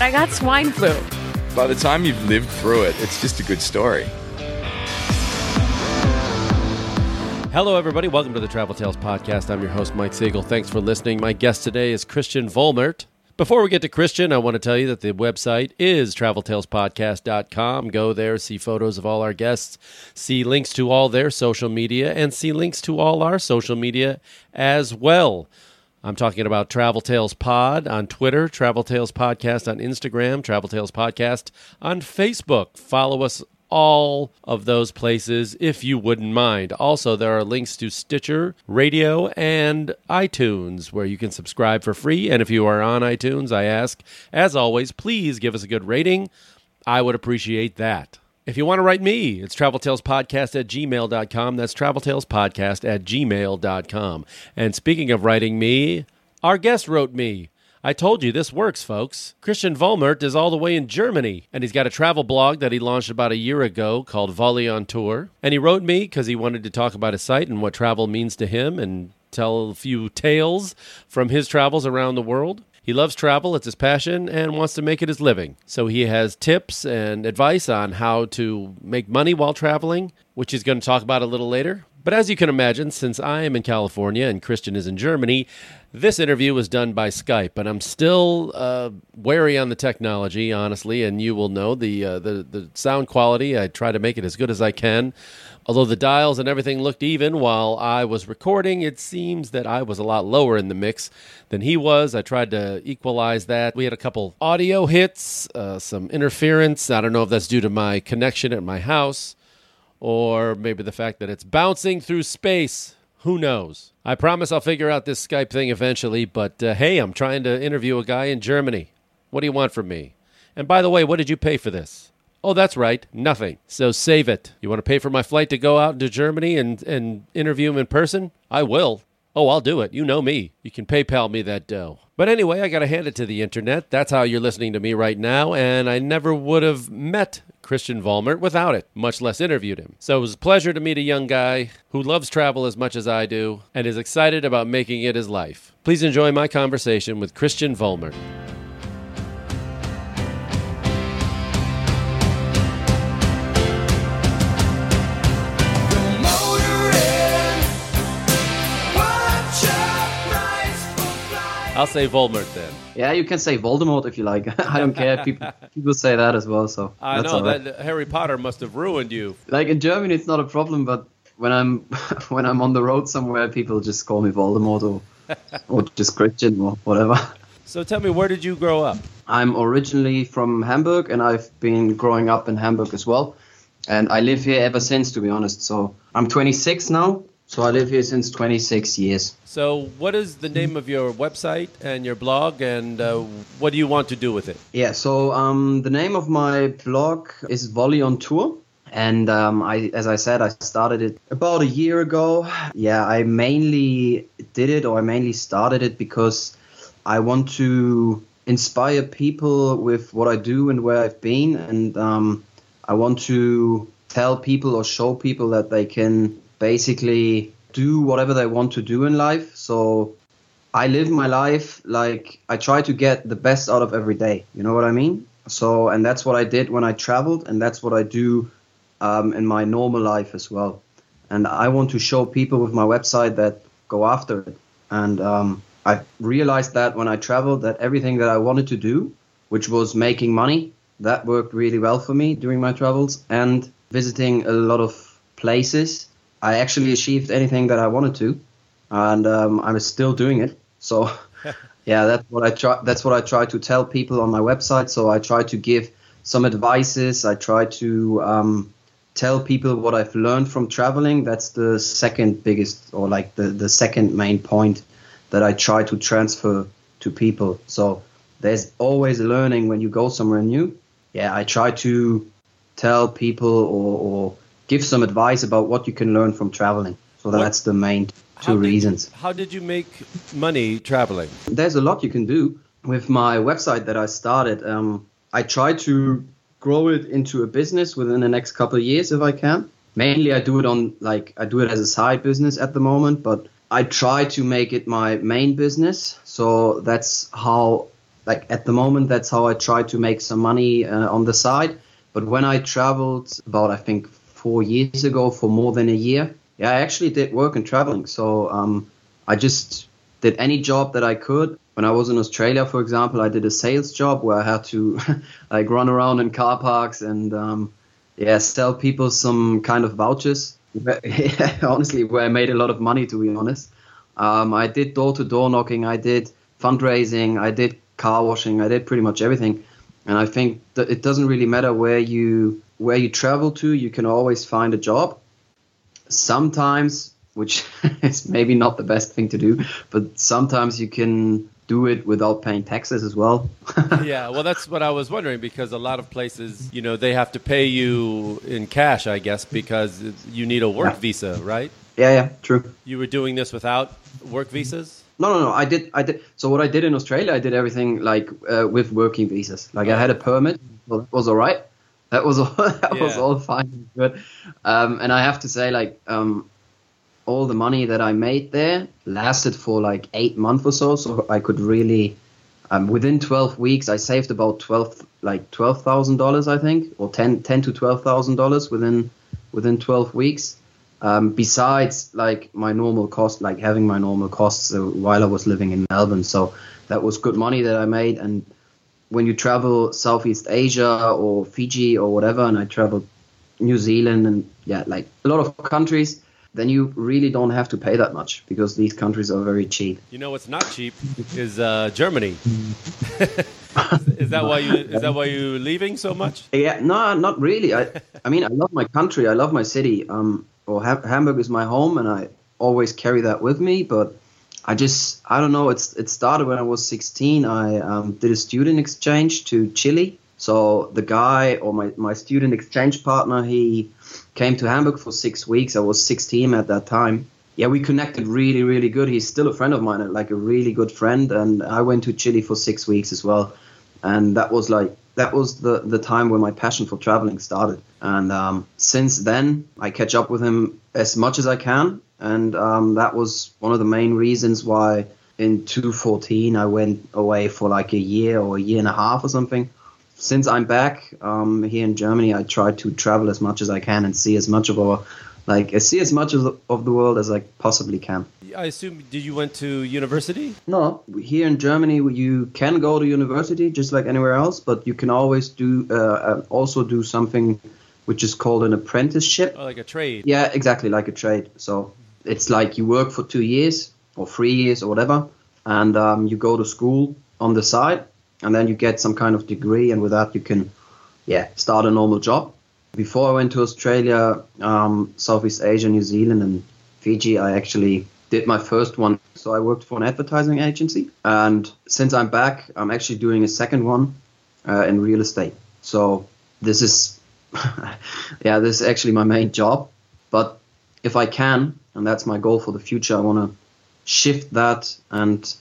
I got swine flu. By the time you've lived through it, it's just a good story. Hello, everybody. Welcome to the Travel Tales Podcast. I'm your host, Mike Siegel. Thanks for listening. My guest today is Christian Volmert. Before we get to Christian, I want to tell you that the website is traveltalespodcast.com. Go there, see photos of all our guests, see links to all their social media, and see links to all our social media as well. I'm talking about Travel Tales Pod on Twitter, Travel Tales Podcast on Instagram, Travel Tales Podcast on Facebook. Follow us all of those places if you wouldn't mind. Also, there are links to Stitcher, Radio, and iTunes where you can subscribe for free. And if you are on iTunes, I ask, as always, please give us a good rating. I would appreciate that. If you want to write me, it's traveltalespodcast at gmail.com. That's traveltalespodcast at gmail.com. And speaking of writing me, our guest wrote me. I told you this works, folks. Christian Volmert is all the way in Germany, and he's got a travel blog that he launched about a year ago called Volley on Tour. And he wrote me because he wanted to talk about his site and what travel means to him and tell a few tales from his travels around the world. He loves travel, it's his passion, and wants to make it his living. So he has tips and advice on how to make money while traveling, which he's going to talk about a little later. But as you can imagine, since I am in California and Christian is in Germany, this interview was done by Skype, and I'm still uh, wary on the technology, honestly. And you will know the uh, the the sound quality. I try to make it as good as I can. Although the dials and everything looked even while I was recording, it seems that I was a lot lower in the mix than he was. I tried to equalize that. We had a couple audio hits, uh, some interference. I don't know if that's due to my connection at my house or maybe the fact that it's bouncing through space. Who knows? I promise I'll figure out this Skype thing eventually, but uh, hey, I'm trying to interview a guy in Germany. What do you want from me? And by the way, what did you pay for this? Oh, that's right, nothing. So save it. You want to pay for my flight to go out to Germany and, and interview him in person? I will. Oh, I'll do it. You know me. You can PayPal me that dough. But anyway, I got to hand it to the internet. That's how you're listening to me right now, and I never would have met Christian Volmert without it, much less interviewed him. So it was a pleasure to meet a young guy who loves travel as much as I do and is excited about making it his life. Please enjoy my conversation with Christian Volmert. I'll say Volmert then. Yeah, you can say Voldemort if you like. I don't care. People people say that as well. So I know right. that Harry Potter must have ruined you. Like in Germany, it's not a problem, but when I'm when I'm on the road somewhere, people just call me Voldemort or or just Christian or whatever. So tell me, where did you grow up? I'm originally from Hamburg, and I've been growing up in Hamburg as well. And I live here ever since, to be honest. So I'm 26 now. So I live here since 26 years. So, what is the name of your website and your blog, and uh, what do you want to do with it? Yeah, so um, the name of my blog is Volley on Tour. And um, I, as I said, I started it about a year ago. Yeah, I mainly did it, or I mainly started it because I want to inspire people with what I do and where I've been. And um, I want to tell people or show people that they can basically do whatever they want to do in life. So I live my life like I try to get the best out of every day. You know what I mean? So, and that's what I did when I traveled, and that's what I do um, in my normal life as well. And I want to show people with my website that go after it. And um, I realized that when I traveled, that everything that I wanted to do, which was making money, that worked really well for me during my travels, and visiting a lot of places. I actually achieved anything that I wanted to, and um, I'm still doing it. So, yeah, that's what I try. That's what I try to tell people on my website. So I try to give some advices. I try to um, tell people what I've learned from traveling. That's the second biggest, or like the the second main point that I try to transfer to people. So there's always learning when you go somewhere new, yeah, I try to tell people or, or give some advice about what you can learn from traveling. So that's the main two How did- reasons. how did you make money traveling? There's a lot you can do with my website that I started. Um, I try to grow it into a business within the next couple of years if I can. Mainly, I do it on like I do it as a side business at the moment, but I try to make it my main business. So that's how, like at the moment, that's how I try to make some money uh, on the side. But when I traveled about I think four years ago for more than a year, yeah, I actually did work in traveling. So um, I just did any job that I could. When I was in Australia, for example, I did a sales job where I had to like run around in car parks and um, yeah, sell people some kind of vouchers. honestly, where I made a lot of money, to be honest. Um, I did door to door knocking, I did fundraising, I did car washing, I did pretty much everything. And I think that it doesn't really matter where you where you travel to, you can always find a job. Sometimes, which is maybe not the best thing to do, but sometimes you can do it without paying taxes as well. yeah, well, that's what I was wondering because a lot of places, you know, they have to pay you in cash, I guess, because you need a work Yeah. visa, right? yeah, yeah, true. You were doing this without work visas? No, no, no. I did, I did. So what I did in Australia, I did everything like uh, with working visas. Like I had a permit. That was all right. That was all. That was all fine, and good. Um, and I have to say, like, um, all the money that I made there lasted for like eight months or so. So I could really, um, within twelve weeks, I saved about twelve, like twelve thousand dollars, I think, or 10, 10 to twelve thousand dollars within within twelve weeks. Um, besides like my normal cost, like having my normal costs uh, while I was living in Melbourne, so that was good money that I made. And when you travel Southeast Asia or Fiji or whatever, and I traveled New Zealand and yeah, like a lot of countries, then you really don't have to pay that much because these countries are very cheap. You know what's not cheap is uh, Germany. is that why you is that why you leaving so much? Yeah, no, not really. I, I mean, I love my country. I love my city. Um, well, ha- Hamburg is my home, and I always carry that with me. But I just, I don't know. It's it started when I was 16. I um, did a student exchange to Chile. So the guy or my my student exchange partner, he came to Hamburg for six weeks. I was 16 at that time. Yeah, we connected really, really good. He's still a friend of mine, like a really good friend. And I went to Chile for six weeks as well and that was like that was the the time when my passion for traveling started and um, since then i catch up with him as much as i can and um, that was one of the main reasons why in 2014 i went away for like a year or a year and a half or something since i'm back um, here in germany i try to travel as much as i can and see as much of our like see as much of the, of the world as i possibly can I assume did you went to university? no, here in Germany you can go to university just like anywhere else, but you can always do uh, uh, also do something which is called an apprenticeship. Oh, like a trade. Yeah, exactly like a trade. So it's like you work for two years or three years or whatever, and um, you go to school on the side, and then you get some kind of degree, and with that you can, yeah, start a normal job. Before I went to Australia, um, Southeast Asia, New Zealand, and Fiji, I actually did my first one. So I worked for an advertising agency, and since I'm back, I'm actually doing a second one uh, in real estate. So this is, yeah, this is actually my main job. But if I can, and that's my goal for the future, I want to shift that and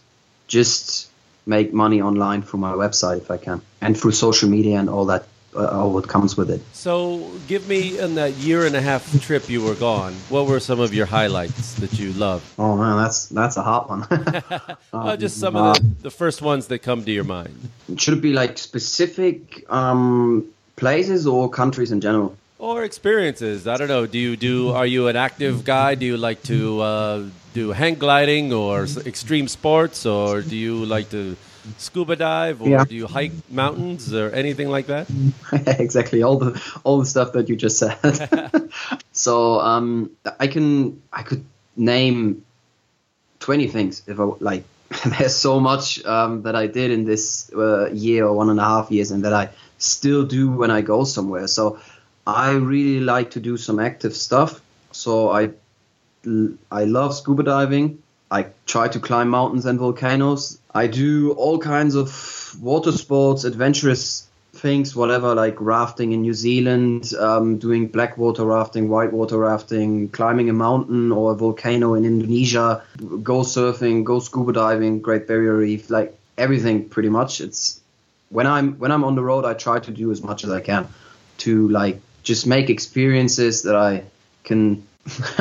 just make money online through my website if I can, and through social media and all that, uh, all what comes with it. So, give me in that year and a half trip you were gone. What were some of your highlights that you loved? Oh man, that's that's a hot one. Uh, just some of the, the first ones that come to your mind, Should it be like specific um, places or countries in general? Or experiences. I don't know. Do you do? Are you an active guy? Do you like to uh, do hang gliding or extreme sports, or do you like to scuba dive, or Yeah. do you hike mountains, or anything like that? exactly all the all the stuff that you just said. so um, I can I could name twenty things if I like. There's so much um, that I did in this uh, year or one and a half years, and that I still do when I go somewhere. So I really like to do some active stuff. So I I love scuba diving. I try to climb mountains and volcanoes. I do all kinds of water sports, adventurous things, whatever, like rafting in New Zealand, um, doing black water rafting, white water rafting, climbing a mountain or a volcano in Indonesia, go surfing, go scuba diving, Great Barrier Reef, like everything pretty much. It's when I'm when I'm on the road, I try to do as much as I can to like just make experiences that I can.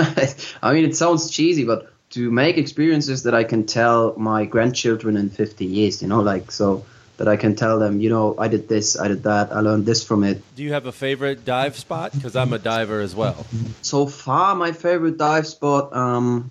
I mean, it sounds cheesy, but to make experiences that I can tell my grandchildren in 50 years, you know, like so that I can tell them, you know, I did this, I did that, I learned this from it. Do you have a favorite dive spot? Because I'm a diver as well. So far, my favorite dive spot um,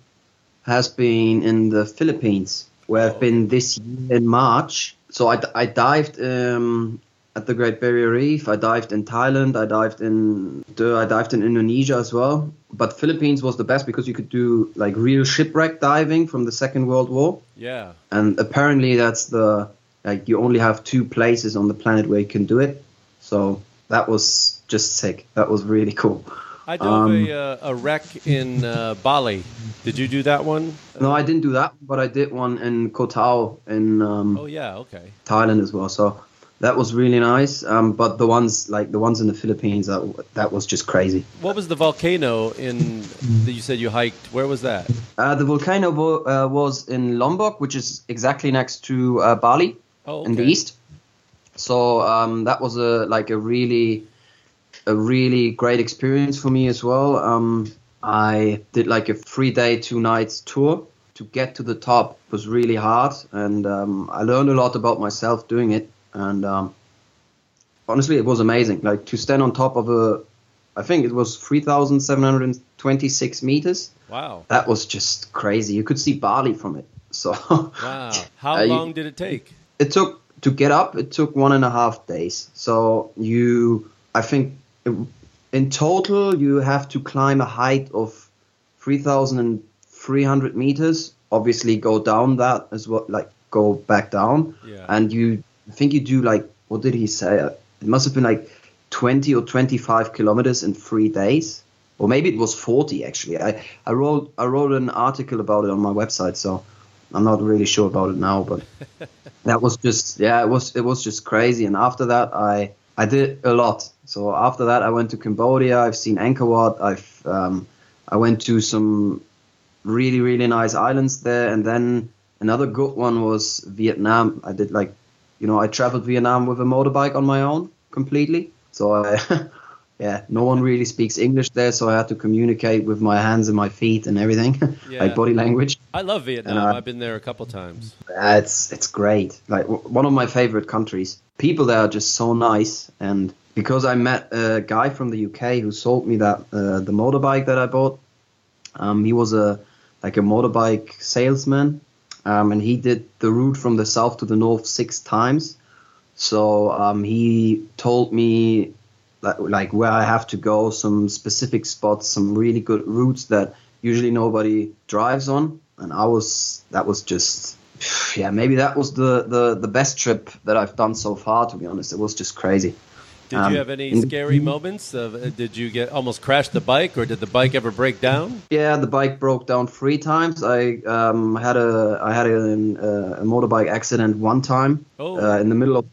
has been in the Philippines, where I've been this year in March. So I, I dived um, at the Great Barrier Reef. I dived in Thailand. I dived in I dived in Indonesia as well. But Philippines was the best because you could do like real shipwreck diving from the Second World War. Yeah. And apparently that's the like you only have two places on the planet where you can do it. So that was just sick. That was really cool. I dove um, a, uh, a wreck in uh, Bali. Did you do that one? No, I didn't do that, but I did one in Koh Tao in um, oh yeah, okay, Thailand as well. So that was really nice. Um, but the ones like the ones in the Philippines, that that was just crazy. What was the volcano in that you said you hiked? Where was that? Uh, the volcano uh, was in Lombok, which is exactly next to uh, Bali oh, okay. in the east. So um, that was a like a really a really great experience for me as well. Um, I did like a three day, two nights tour. To get to the top was really hard, and um, I learned a lot about myself doing it. And um, honestly, it was amazing. Like to stand on top of a, I think it was 3,726 meters. Wow. That was just crazy. You could see Bali from it. So. Wow. How uh, long did it take? It took to get up. It took one and a half days. So you, I think in total, you have to climb a height of 3,300 meters. Obviously, go down that as well, like go back down. Yeah. And you, I think you do like, what did he say? It must have been like 20 or 25 kilometers in three days. Or maybe it was 40 actually. I, I wrote I wrote an article about it on my website, so I'm not really sure about it now. But that was just yeah, it was it was just crazy. And after that, I I did a lot. So after that, I went to Cambodia. I've seen Angkor Wat. I've um, I went to some really really nice islands there, and then another good one was Vietnam. I did like, you know, I traveled Vietnam with a motorbike on my own completely. So I, yeah, no one really speaks English there, so I had to communicate with my hands and my feet and everything, yeah. like body language. I love Vietnam. I, I've been there a couple times. It's it's great. Like w- one of my favorite countries. People there are just so nice, and because I met a guy from the UK who sold me that uh, the motorbike that I bought. Um, he was a like a motorbike salesman, um, and he did the route from the south to the north six times. So um, he told me like, like where I have to go, some specific spots, some really good routes that usually nobody drives on, and I was that was just yeah maybe that was the the the best trip that I've done so far. To be honest, it was just crazy. Did um, you have any scary moments? Of, uh, did you get almost crash the bike, or did the bike ever break down? Yeah, the bike broke down three times. I um, had a I had a, a, motorbike accident one time oh. uh, in the middle of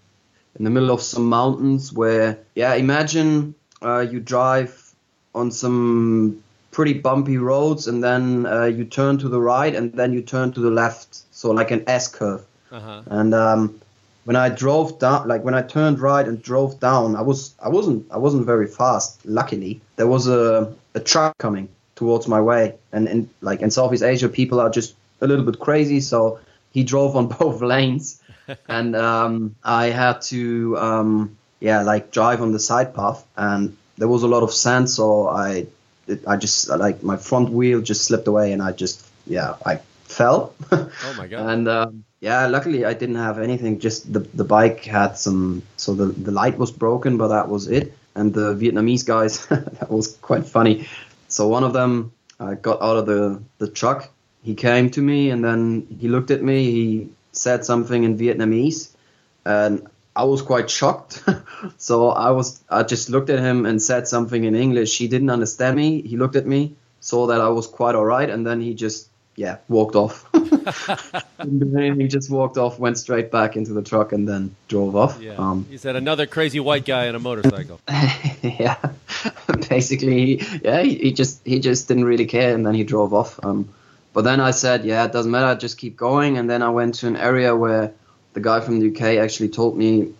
in the middle of some mountains. Where yeah, imagine uh, you drive on some pretty bumpy roads, and then uh, you turn to the right, and then you turn to the left, so like an S curve. Uh-huh. And um, when I drove down, like when I turned right and drove down, I was I wasn't I wasn't very fast. Luckily, there was a a truck coming towards my way, and in like in Southeast Asia, people are just a little bit crazy. So he drove on both lanes, and um, I had to um, yeah like drive on the side path, and there was a lot of sand, so I it, I just like my front wheel just slipped away, and I just yeah I fell. oh my god! and um, yeah, luckily I didn't have anything. Just the the bike had some, so the the light was broken, but that was it. And the Vietnamese guys, that was quite funny. So one of them uh, got out of the the truck. He came to me and then he looked at me. He said something in Vietnamese, and I was quite shocked. so I was I just looked at him and said something in English. He didn't understand me. He looked at me, saw that I was quite alright, and then he just yeah, walked off. Anything, just walked off, went straight back into the truck, and then drove off. Yeah. Um, he said another crazy white guy on a motorcycle. yeah, basically, yeah, he, he just he just didn't really care, and then he drove off. Um, but then I said, yeah, it doesn't matter, just keep going. And then I went to an area where the guy from the UK actually told me,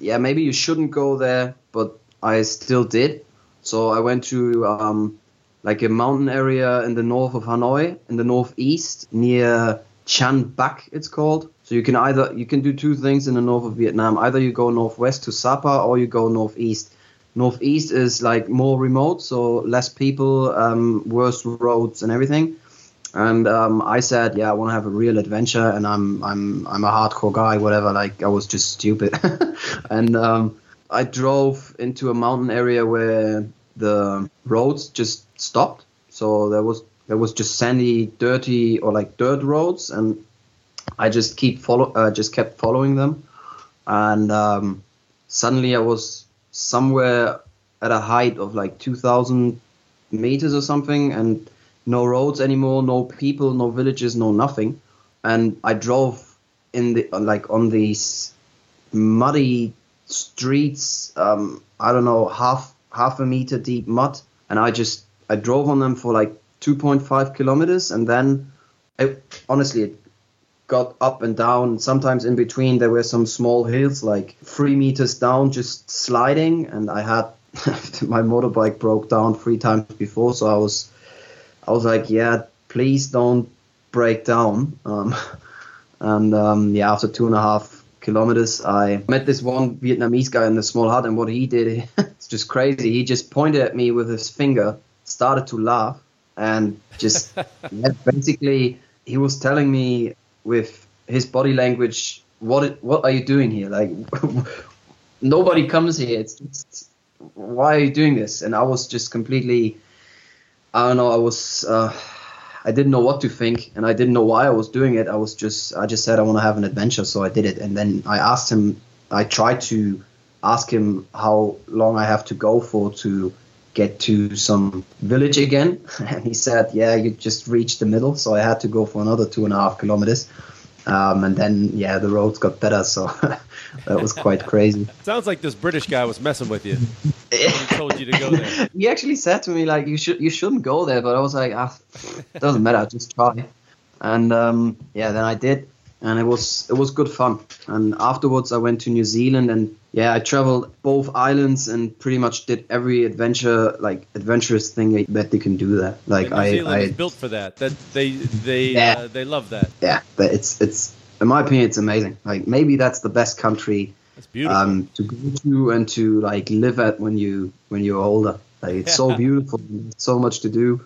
yeah, maybe you shouldn't go there, but I still did. So I went to um, like a mountain area in the north of Hanoi, in the northeast, near Chan Bac, it's called. So you can either you can do two things in the north of Vietnam. Either you go northwest to Sapa, or you go northeast. Northeast is like more remote, so less people, um, worse roads and everything. And um, I said, yeah, I want to have a real adventure, and I'm I'm I'm a hardcore guy, whatever. Like I was just stupid, and um, I drove into a mountain area where the roads just stopped. So there was there was just sandy, dirty, or like dirt roads, and I just keep follow uh, just kept following them, and um, suddenly I was somewhere at a height of like 2,000 meters or something, and no roads anymore, no people, no villages, no nothing, and I drove in the like on these muddy streets. Um, I don't know half half a meter deep mud, and I just I drove on them for like 2.5 kilometers, and then honestly it got up and down. Sometimes in between there were some small hills, like three meters down, just sliding, and I had my motorbike broke down three times before, so I was I was like, yeah, please don't break down. Um, and um, yeah, after two and a half kilometers, I met this one Vietnamese guy in the small hut, and what he did, it's just crazy. He just pointed at me with his finger, started to laugh, and just basically he was telling me with his body language, what it, what are you doing here? Like nobody comes here. It's why are you doing this? And I was just completely, I don't know. I was. Uh, I didn't know what to think, and I didn't know why I was doing it. I was just, I just said I want to have an adventure, so I did it. And then I asked him, I tried to ask him how long I have to go for to get to some village again, and he said, "Yeah, you just reached the middle." So I had to go for another two and a half kilometers, um, and then yeah, the roads got better. So that was quite crazy. Sounds like this British guy was messing with you. He told you to go there. he actually said to me like you should you shouldn't go there but i was like ah doesn't matter I'll just try and um, yeah then i did and it was it was good fun and afterwards i went to new zealand and yeah i traveled both islands and pretty much did every adventure like adventurous thing that they can do there like New i Zealand i is built for that. That they they Yeah. uh, they love that. yeah but it's it's in my opinion it's amazing like maybe that's the best country It's beautiful. um, to go to and to like live at when you when you're older. Like it's so beautiful, so much to do.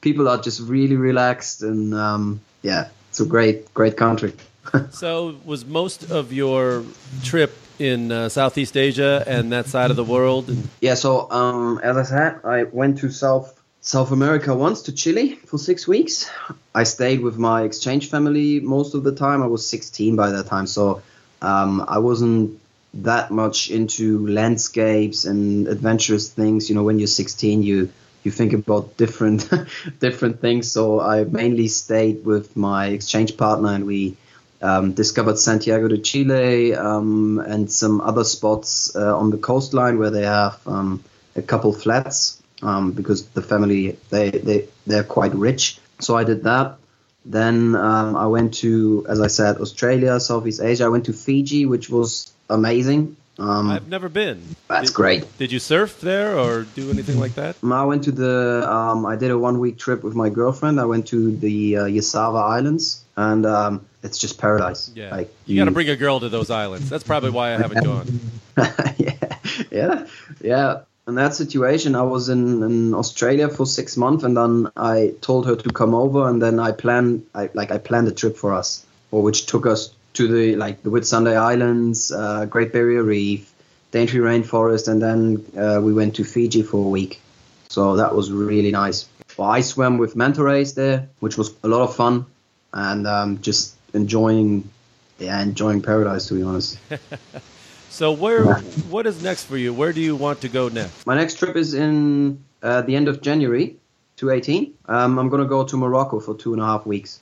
People are just really relaxed, and um, yeah, it's a great great country. so was most of your trip in uh, Southeast Asia and that side of the world? And Yeah, so um, as I said, I went to South South America once to Chile for six weeks. I stayed with my exchange family most of the time. I was 16 by that time, so um, I wasn't that much into landscapes and adventurous things. You know, when you're 16, you you think about different different things. So I mainly stayed with my exchange partner, and we um, discovered Santiago de Chile um, and some other spots uh, on the coastline where they have um, a couple flats um, because the family they they they're quite rich. So I did that. Then um, I went to, as I said, Australia, Southeast Asia. I went to Fiji, which was amazing. Um, I've never been. that's Did- great. Did you surf there or do anything like that? I went to the. Um, I did a one week trip with my girlfriend. I went to the uh, Yasawa Islands, and um, it's just paradise. Yeah. Like you got to bring a girl to those islands. That's probably why I haven't gone. yeah, yeah, yeah. In that situation, I was in, in Australia for six months, and then I told her to come over, and then I planned, I like, I planned a trip for us, or which took us to the like the Whitsunday Islands, uh, Great Barrier Reef, Daintree Rainforest, and then uh, we went to Fiji for a week. So that was really nice. Well, I swam with manta rays there, which was a lot of fun, and um, just enjoying, yeah, enjoying paradise to be honest. So where what is next for you? Where do you want to go next? My next trip is in uh, the end of January. 2018. Um, I'm gonna go to Morocco for two and a half weeks.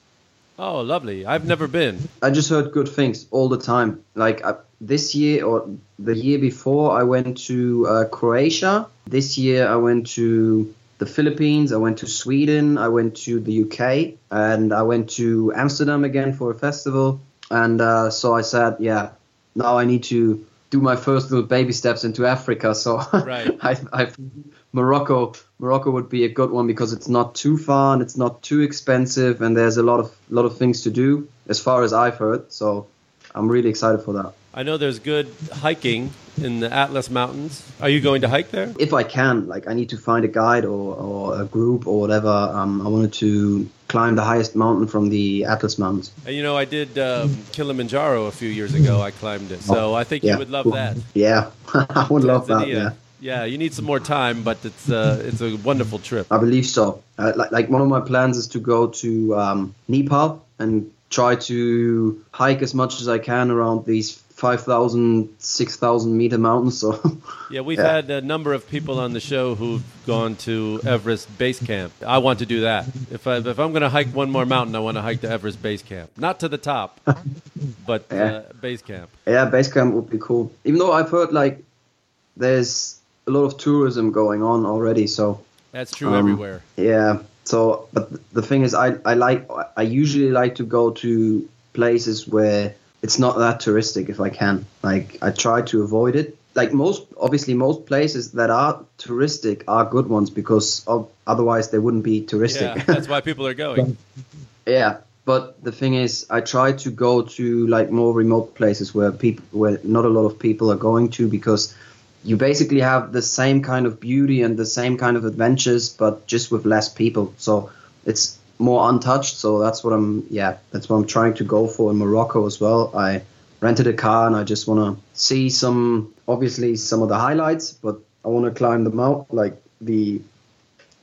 Oh, lovely. I've never been. I just heard good things all the time. Like uh, this year or the year before, I went to uh, Croatia. This year, I went to the Philippines. I went to Sweden. I went to the UK, and I went to Amsterdam again for a festival. And uh, so I said, yeah, now I need to do my first little baby steps into Africa. So Right. I, I Morocco Morocco would be a good one because it's not too far and it's not too expensive and there's a lot of lot of things to do as far as I've heard. So I'm really excited for that. I know there's good hiking in the Atlas Mountains. Are you going to hike there? If I can, like I need to find a guide or, or a group or whatever. Um, I wanted to climb the highest mountain from the Atlas Mountains. And you know, I did um, Kilimanjaro a few years ago. I climbed it, so I think you would love that. Yeah, I would love that. Yeah. Yeah, you need some more time, but it's uh, it's a wonderful trip. I believe so. Uh, like, like one of my plans is to go to um, Nepal and try to hike as much as I can around these 5,000, 6,000 meter mountains. So Yeah, we've Yeah. had a number of people on the show who've gone to Everest Base Camp. I want to do that. If I, if I'm going to hike one more mountain, I want to hike to Everest Base Camp, not to the top, but uh, base camp. yeah, base camp would be cool. Even though I've heard like there's a lot of tourism going on already. So That's true Um, everywhere. Yeah. So, but the thing is, I I like I usually like to go to places where it's not that touristic if I can. Like I try to avoid it. Like most, obviously, most places that are touristic are good ones because of, otherwise they wouldn't be touristic. Yeah, that's why people are going. Yeah, but the thing is, I try to go to like more remote places where people, where not a lot of people are going to, because you basically have the same kind of beauty and the same kind of adventures, but just with less people. So it's more untouched. So that's what I'm, yeah, that's what I'm trying to go for in Morocco as well. I rented a car and I just want to see some, obviously some of the highlights, but I want to climb the mount, like the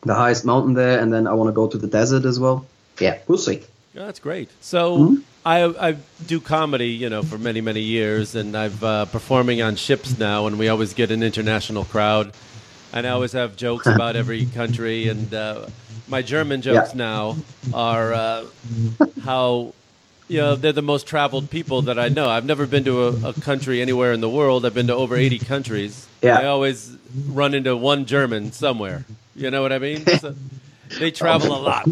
the highest mountain there, and then I want to go to the desert as well. Yeah, we'll see. Yeah, that's great. So I I do comedy, you know, for many many years, and I've uh, performing on ships now, and we always get an international crowd, and I always have jokes about every country, and uh, my German jokes Yeah. now are uh, how. You know, they're the most traveled people that I know. I've never been to a, a country anywhere in the world. I've been to over 80 countries. Yeah. I always run into one German somewhere. You know what I mean? So they travel a lot.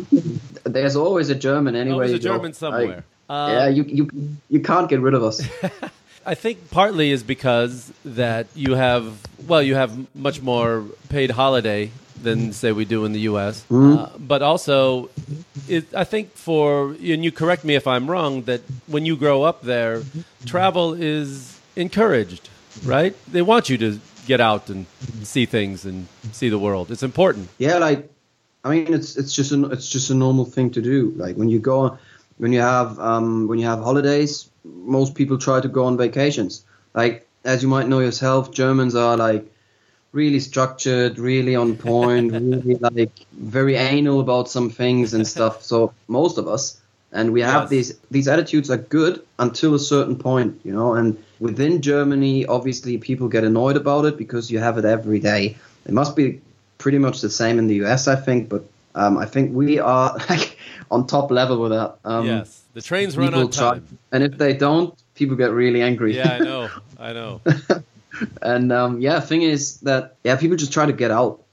There's always a German anywhere. Always a you go. German somewhere. Like, yeah, you, you you can't get rid of us. I think partly is because that you have well, you have much more paid holiday than say we do in the U.S. Uh, but also, it, I think for and you correct me if I'm wrong that when you grow up there, travel is encouraged, right? They want you to get out and see things and see the world. It's important. yeah, like I mean, it's it's just an it's just a normal thing to do. Like when you go, when you have um when you have holidays, most people try to go on vacations. Like as you might know yourself, Germans are like really structured, really on point, really like very anal about some things and stuff. So most of us, and we have Yes. these these attitudes are good until a certain point, you know. And within Germany, obviously, people get annoyed about it because you have it every day. It must be pretty much the same in the US, I think, but um, I think we are like on top level with that. Um, yes, the trains run on time. and if they don't, people get really angry. Yeah, I know. I know. and um, yeah, thing is that yeah, people just try to get out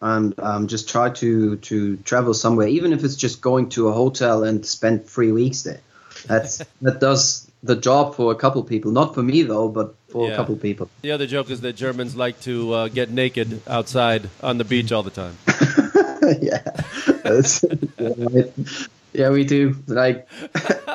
and um, just try to to travel somewhere, even if it's just going to a hotel and spend three weeks there. That's that does the job for a couple people. Not for me though, but for Yeah. a couple people. The other joke is that Germans like to uh, get naked outside on the beach all the time. yeah, yeah, right. yeah, we do. Like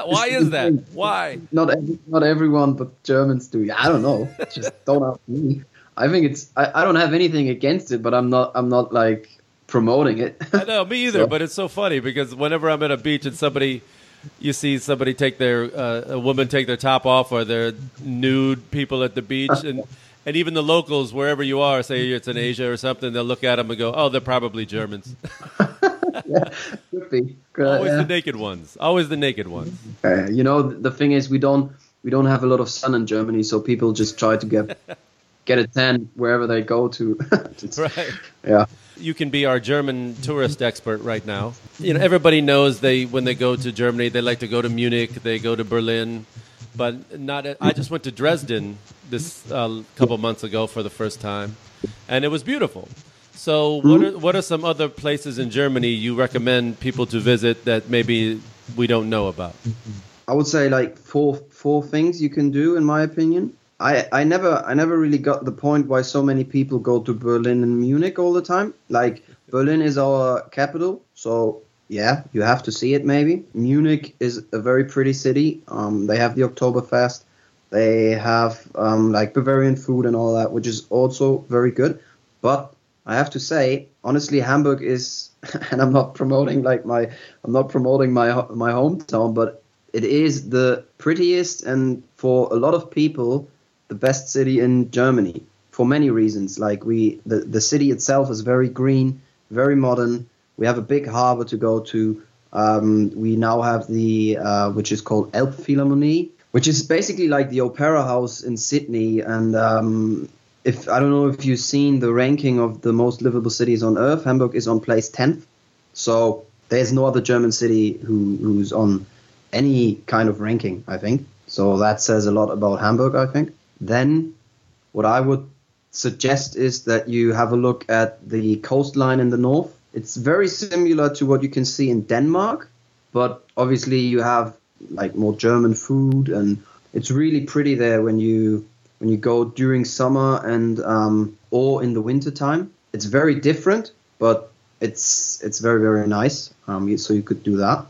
Why is that? Why? not every, not everyone, but Germans do. I don't know. Just don't ask me. I think it's. I, I don't have anything against it, but I'm not. I'm not like promoting it. I know, me either. So- But it's so funny because whenever I'm at a beach and somebody, you see somebody take their uh, a woman take their top off, or they're nude people at the beach, and and even the locals wherever you are, say it's in Asia or something, they'll look at them and go, "Oh, they're probably Germans." Could be. Always yeah. the naked ones. Always the naked ones. Uh, you know, the thing is, we don't we don't have a lot of sun in Germany, so people just try to get get a tan wherever they go to. Right. Yeah. you can be our German tourist expert right now. You know, everybody knows they when they go to Germany, they like to go to Munich, they go to Berlin, but not. I just went to Dresden this uh, couple months ago for the first time, and it was beautiful. So, what are what are some other places in Germany you recommend people to visit that maybe we don't know about? I would say like four four things you can do in my opinion. I, I never I never really got the point why so many people go to Berlin and Munich all the time. Like Berlin is our capital, so yeah, you have to see it maybe. Munich is a very pretty city. Um, they have the Oktoberfest. They have um, like Bavarian food and all that, which is also very good. But I have to say, honestly, Hamburg is, and I'm not promoting like my, I'm not promoting my my hometown, but it is the prettiest and for a lot of people the best city in Germany for many reasons. Like we, the the city itself is very green, very modern. We have a big harbor to go to. Um, we now have the uh, which is called Elbphilharmonie, which is basically like the opera house in Sydney. And um, if I don't know if you've seen the ranking of the most livable cities on earth, Hamburg is on place tenth. So there's no other German city who who's on any kind of ranking. I think so. That says a lot about Hamburg. I think. Then, what I would suggest is that you have a look at the coastline in the north. It's very similar to what you can see in Denmark, but obviously you have like more German food, and it's really pretty there when you when you go during summer and um, or in the winter time. It's very different, but it's it's very very nice. Um, so you could do that.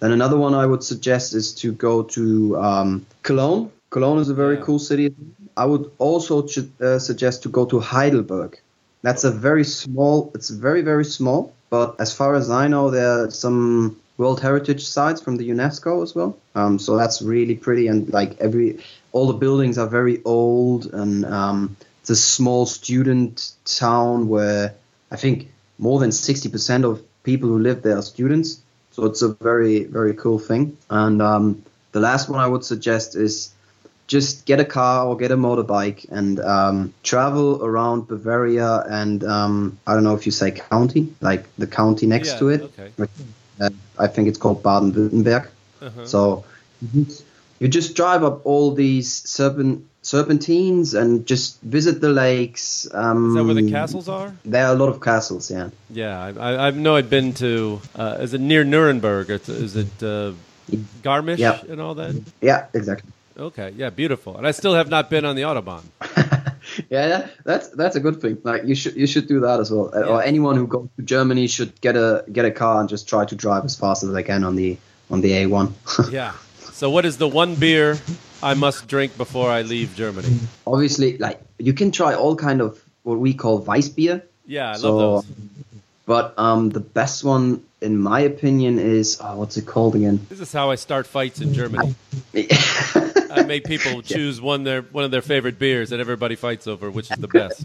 Then another one I would suggest is to go to um, Cologne. Cologne is a very Yeah. cool city. I would also ch- uh, suggest to go to Heidelberg. That's a very small. It's very very small, but as far as I know, there are some World Heritage sites from the UNESCO as well. Um, so that's really pretty and like every all the buildings are very old and um, it's a small student town where I think more than sixty percent of people who live there are students. So it's a very very cool thing. And um, the last one I would suggest is just get a car or get a motorbike and um, travel around Bavaria and um, I don't know if you say county, like the county next Yeah, to it. okay. Uh, I think it's called Baden-Württemberg. Uh-huh. So you just drive up all these serpent serpentines and just visit the lakes. Um, Is that where the castles are? There are a lot of castles, yeah. Yeah, I, I, know I've been to. Uh, is it near Nuremberg? Is, is it uh, Garmisch Yeah. and all that? Yeah, exactly. Okay, yeah, beautiful. And I still have not been on the autobahn. yeah, yeah, that's that's a good thing. Like you should you should do that as well. Uh, Or anyone who goes to Germany should get a get a car and just try to drive as fast as they can on the on the A1. Yeah. So, what is the one beer I must drink before I leave Germany? Obviously, like you can try all kind of what we call Weissbier. Yeah, I love those. But um, the best one, in my opinion, is oh, what's it called again? This is how I start fights in Germany. I make people choose one their one of their favorite beers, and everybody fights over which is the best.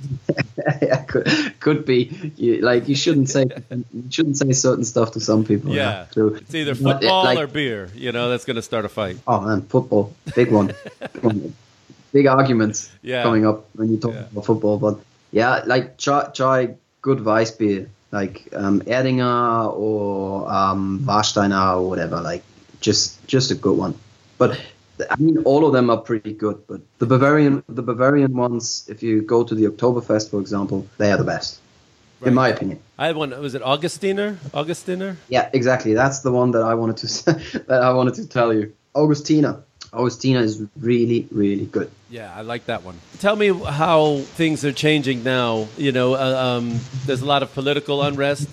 Yeah, could, could be. You, like you shouldn't say you shouldn't say certain stuff to some people. Yeah, true. it's either football like- or beer. You know, that's going to start a fight. Oh man, football, big one. Big one. Big arguments Yeah. coming up when you talk Yeah. about football. But yeah, like try try good Weissbier, like um, Erdinger or um, Warsteiner or whatever. Like just just a good one. But I mean, all of them are pretty good. But the Bavarian the Bavarian ones, if you go to the Oktoberfest, for example, they are the best, in my opinion. I had one. Was it Augustiner? Augustiner? Yeah, exactly. That's the one that I wanted to that I wanted to tell you. Augustiner. Augustiner is really really good. Yeah, I like that one. Tell me how things are changing now. You know, uh, um, there's a lot of political unrest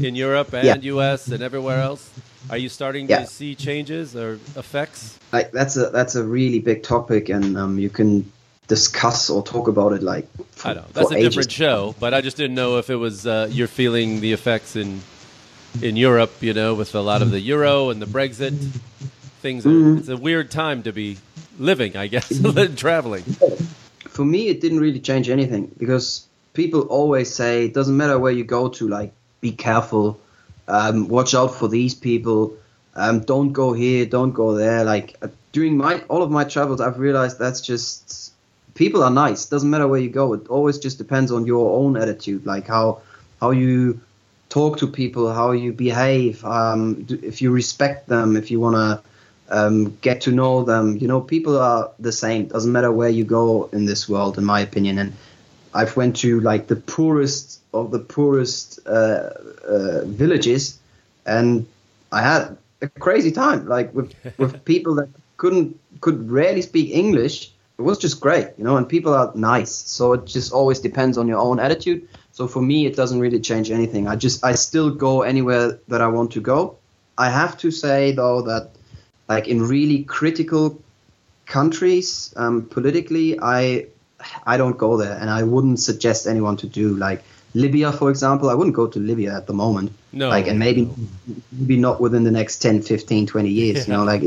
in Europe and Yeah. U.S. and everywhere else. Are you starting Yeah. to see changes or effects? Like that's a that's a really big topic, and um, you can discuss or talk about it like for, I know that's a different show, but I just didn't know if it was uh, you're feeling the effects in in Europe. You know, with a lot of the euro and the Brexit things. Are, Mm-hmm. It's a weird time to be living, I guess, traveling. For me, it didn't really change anything because people always say it doesn't matter where you go to, like be careful, um, watch out for these people, um, don't go here, don't go there. Like uh, during my all of my travels, I've realized that's just people are nice. Doesn't matter where you go. It always just depends on your own attitude, like how how you talk to people, how you behave, um, if you respect them, if you want to um, get to know them. You know, people are the same. Doesn't matter where you go in this world, in my opinion. And I've went to like the poorest of the poorest uh, uh, villages, and I had a crazy time. Like with with people that couldn't could rarely speak English. It was just great, you know. And people are nice, so it just always depends on your own attitude. So for me, it doesn't really change anything. I just I still go anywhere that I want to go. I have to say though that like in really critical countries um, politically, I I don't go there, and I wouldn't suggest anyone to do like Libya, for example. I wouldn't go to Libya at the moment. No, like and maybe maybe not within the next 10, 15, 20 years. You know, like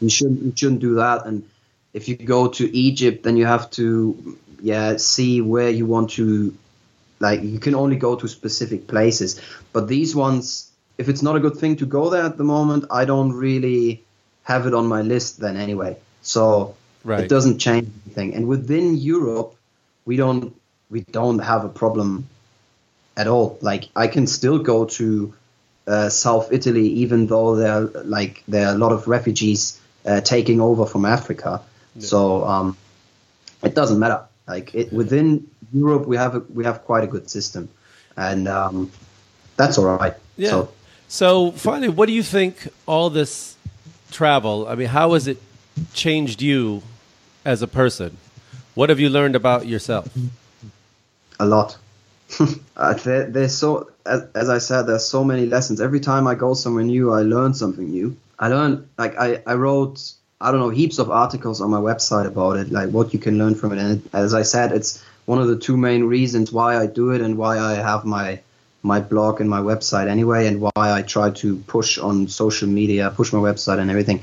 you shouldn't you shouldn't do that. And if you go to Egypt, then you have to yeah see where you want to. Like you can only go to specific places, but these ones, if it's not a good thing to go there at the moment, I don't really have it on my list then anyway. So Right. it doesn't change anything. And within Europe, we don't we don't have a problem at all. Like I can still go to uh, South Italy, even though there are like there are a lot of refugees uh, taking over from Africa. So um, it doesn't matter. Like it, within Europe, we have a, we have quite a good system, and um, that's all right. Yeah. So So finally, what do you think all this travel? I mean, how has it changed you as a person? What have you learned about yourself? a lot. uh, there, there's so as, as I said, there's so many lessons. Every time I go somewhere new, I learn something new. I learn like I, I wrote I don't know heaps of articles on my website about it, like what you can learn from it. And as I said, it's one of the two main reasons why I do it and why I have my my blog and my website anyway, and why I try to push on social media, push my website and everything.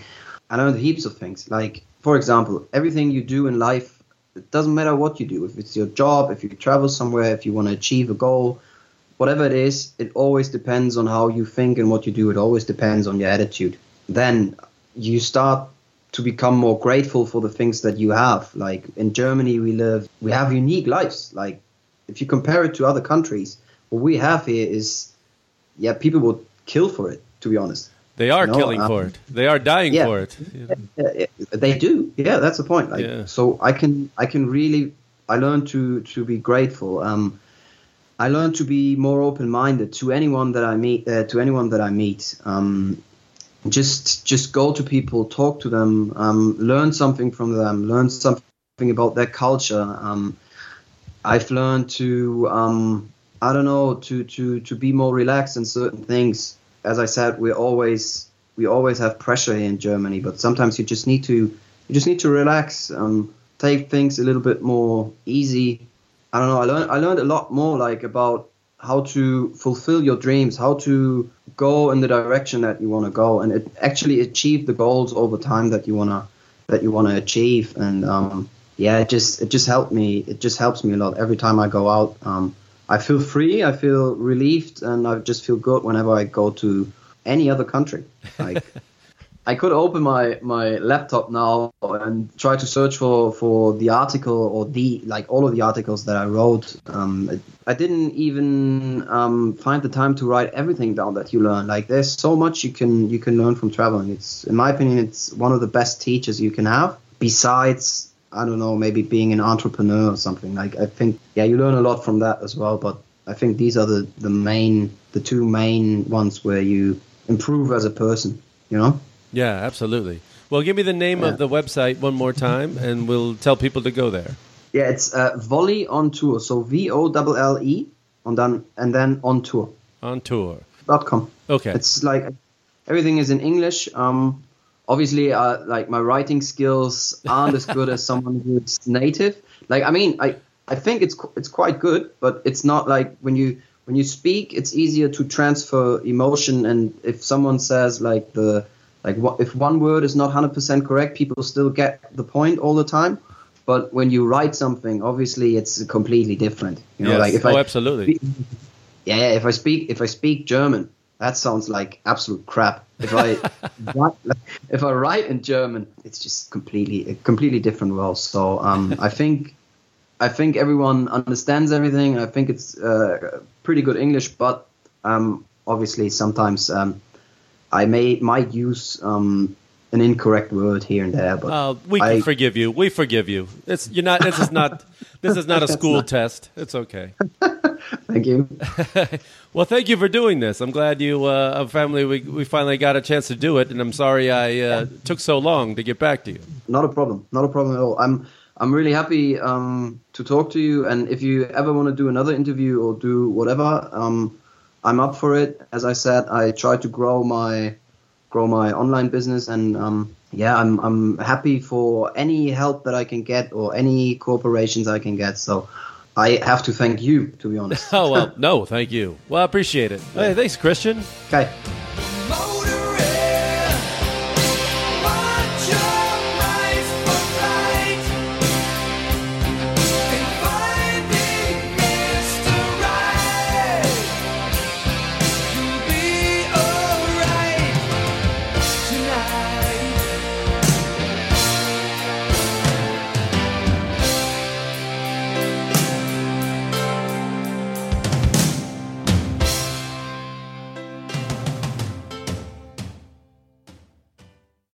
I learned heaps of things. Like for example, everything you do in life it doesn't matter what you do. If it's your job if you travel somewhere if you want to achieve a goal whatever it is it always depends on how you think and what you do. It always depends on your attitude. Then you start to become more grateful for the things that you have. Like in germany we live we have unique lives. Like if you compare it to other countries what we have here is yeah people would kill for it to be honest They are No, killing um, for it. They are dying yeah. for it. yeah, they do. Yeah, that's the point. Like, Yeah. so I can I can really I learned to to be grateful. Um, I learned to be more open minded to anyone that I meet. Uh, to anyone that I meet. Um, just just go to people, talk to them, um, learn something from them, learn something about their culture. Um, I've learned to um, I don't know to to to be more relaxed in certain things. As I said, we always we always have pressure here in Germany, but sometimes you just need to you just need to relax, um, take things a little bit more easy. I don't know. I learned I learned a lot more like about how to fulfill your dreams, how to go in the direction that you want to go, and it actually achieve the goals over time that you wanna that you wanna achieve. And um, yeah, it just it just helped me. It just helps me a lot every time I go out. Um, I feel free. I feel relieved, and I just feel good whenever I go to any other country. Like I could open my my laptop now and try to search for for the article or the like all of the articles that I wrote. Um, I didn't even um, find the time to write everything down that you learn. Like there's so much you can you can learn from traveling. It's in my opinion, it's one of the best teachers you can have. Besides, I don't know, maybe being an entrepreneur or something. Like I think, yeah, you learn a lot from that as well. But I think these are the the main the two main ones where you improve as a person. You know. Yeah, absolutely. Well, give me the name of the website one more time, and we'll tell people to go there. Yeah, it's uh, Volley on Tour. So V O L L E and then and then on tour On tour. dot com. Okay. It's like everything is in English. Um, obviously, uh, like my writing skills aren't as good as someone who's native. Like, I mean, I I think it's it's quite good, but it's not like when you when you speak, it's easier to transfer emotion. And if someone says like the like what if one word is not hundred percent correct, people still get the point all the time. But when you write something, obviously it's completely different. You know, Yes. like if oh, I absolutely. yeah, yeah, if I speak if I speak German, that sounds like absolute crap. If I write, if I write in German, it's just completely a completely different world. So um, I think I think everyone understands everything. I think it's uh, pretty good English, but um, obviously sometimes um, I may might use um, an incorrect word here and there. But Uh, we can I, forgive you. We forgive you. It's you're not. This is not. This is not a school test. It's okay. thank you. Well, thank you for doing this. I'm glad you, uh, family, we, we finally got a chance to do it, and I'm sorry I uh, took so long to get back to you. Not a problem. Not a problem at all. I'm I'm really happy um, to talk to you. And if you ever want to do another interview or do whatever, um, I'm up for it. As I said, I try to grow my grow my online business, and um, yeah, I'm I'm happy for any help that I can get or any cooperations I can get. So. I have to thank you, to be honest. Oh well, no, thank you. Well, I appreciate it. Hey, thanks, Christian. Okay.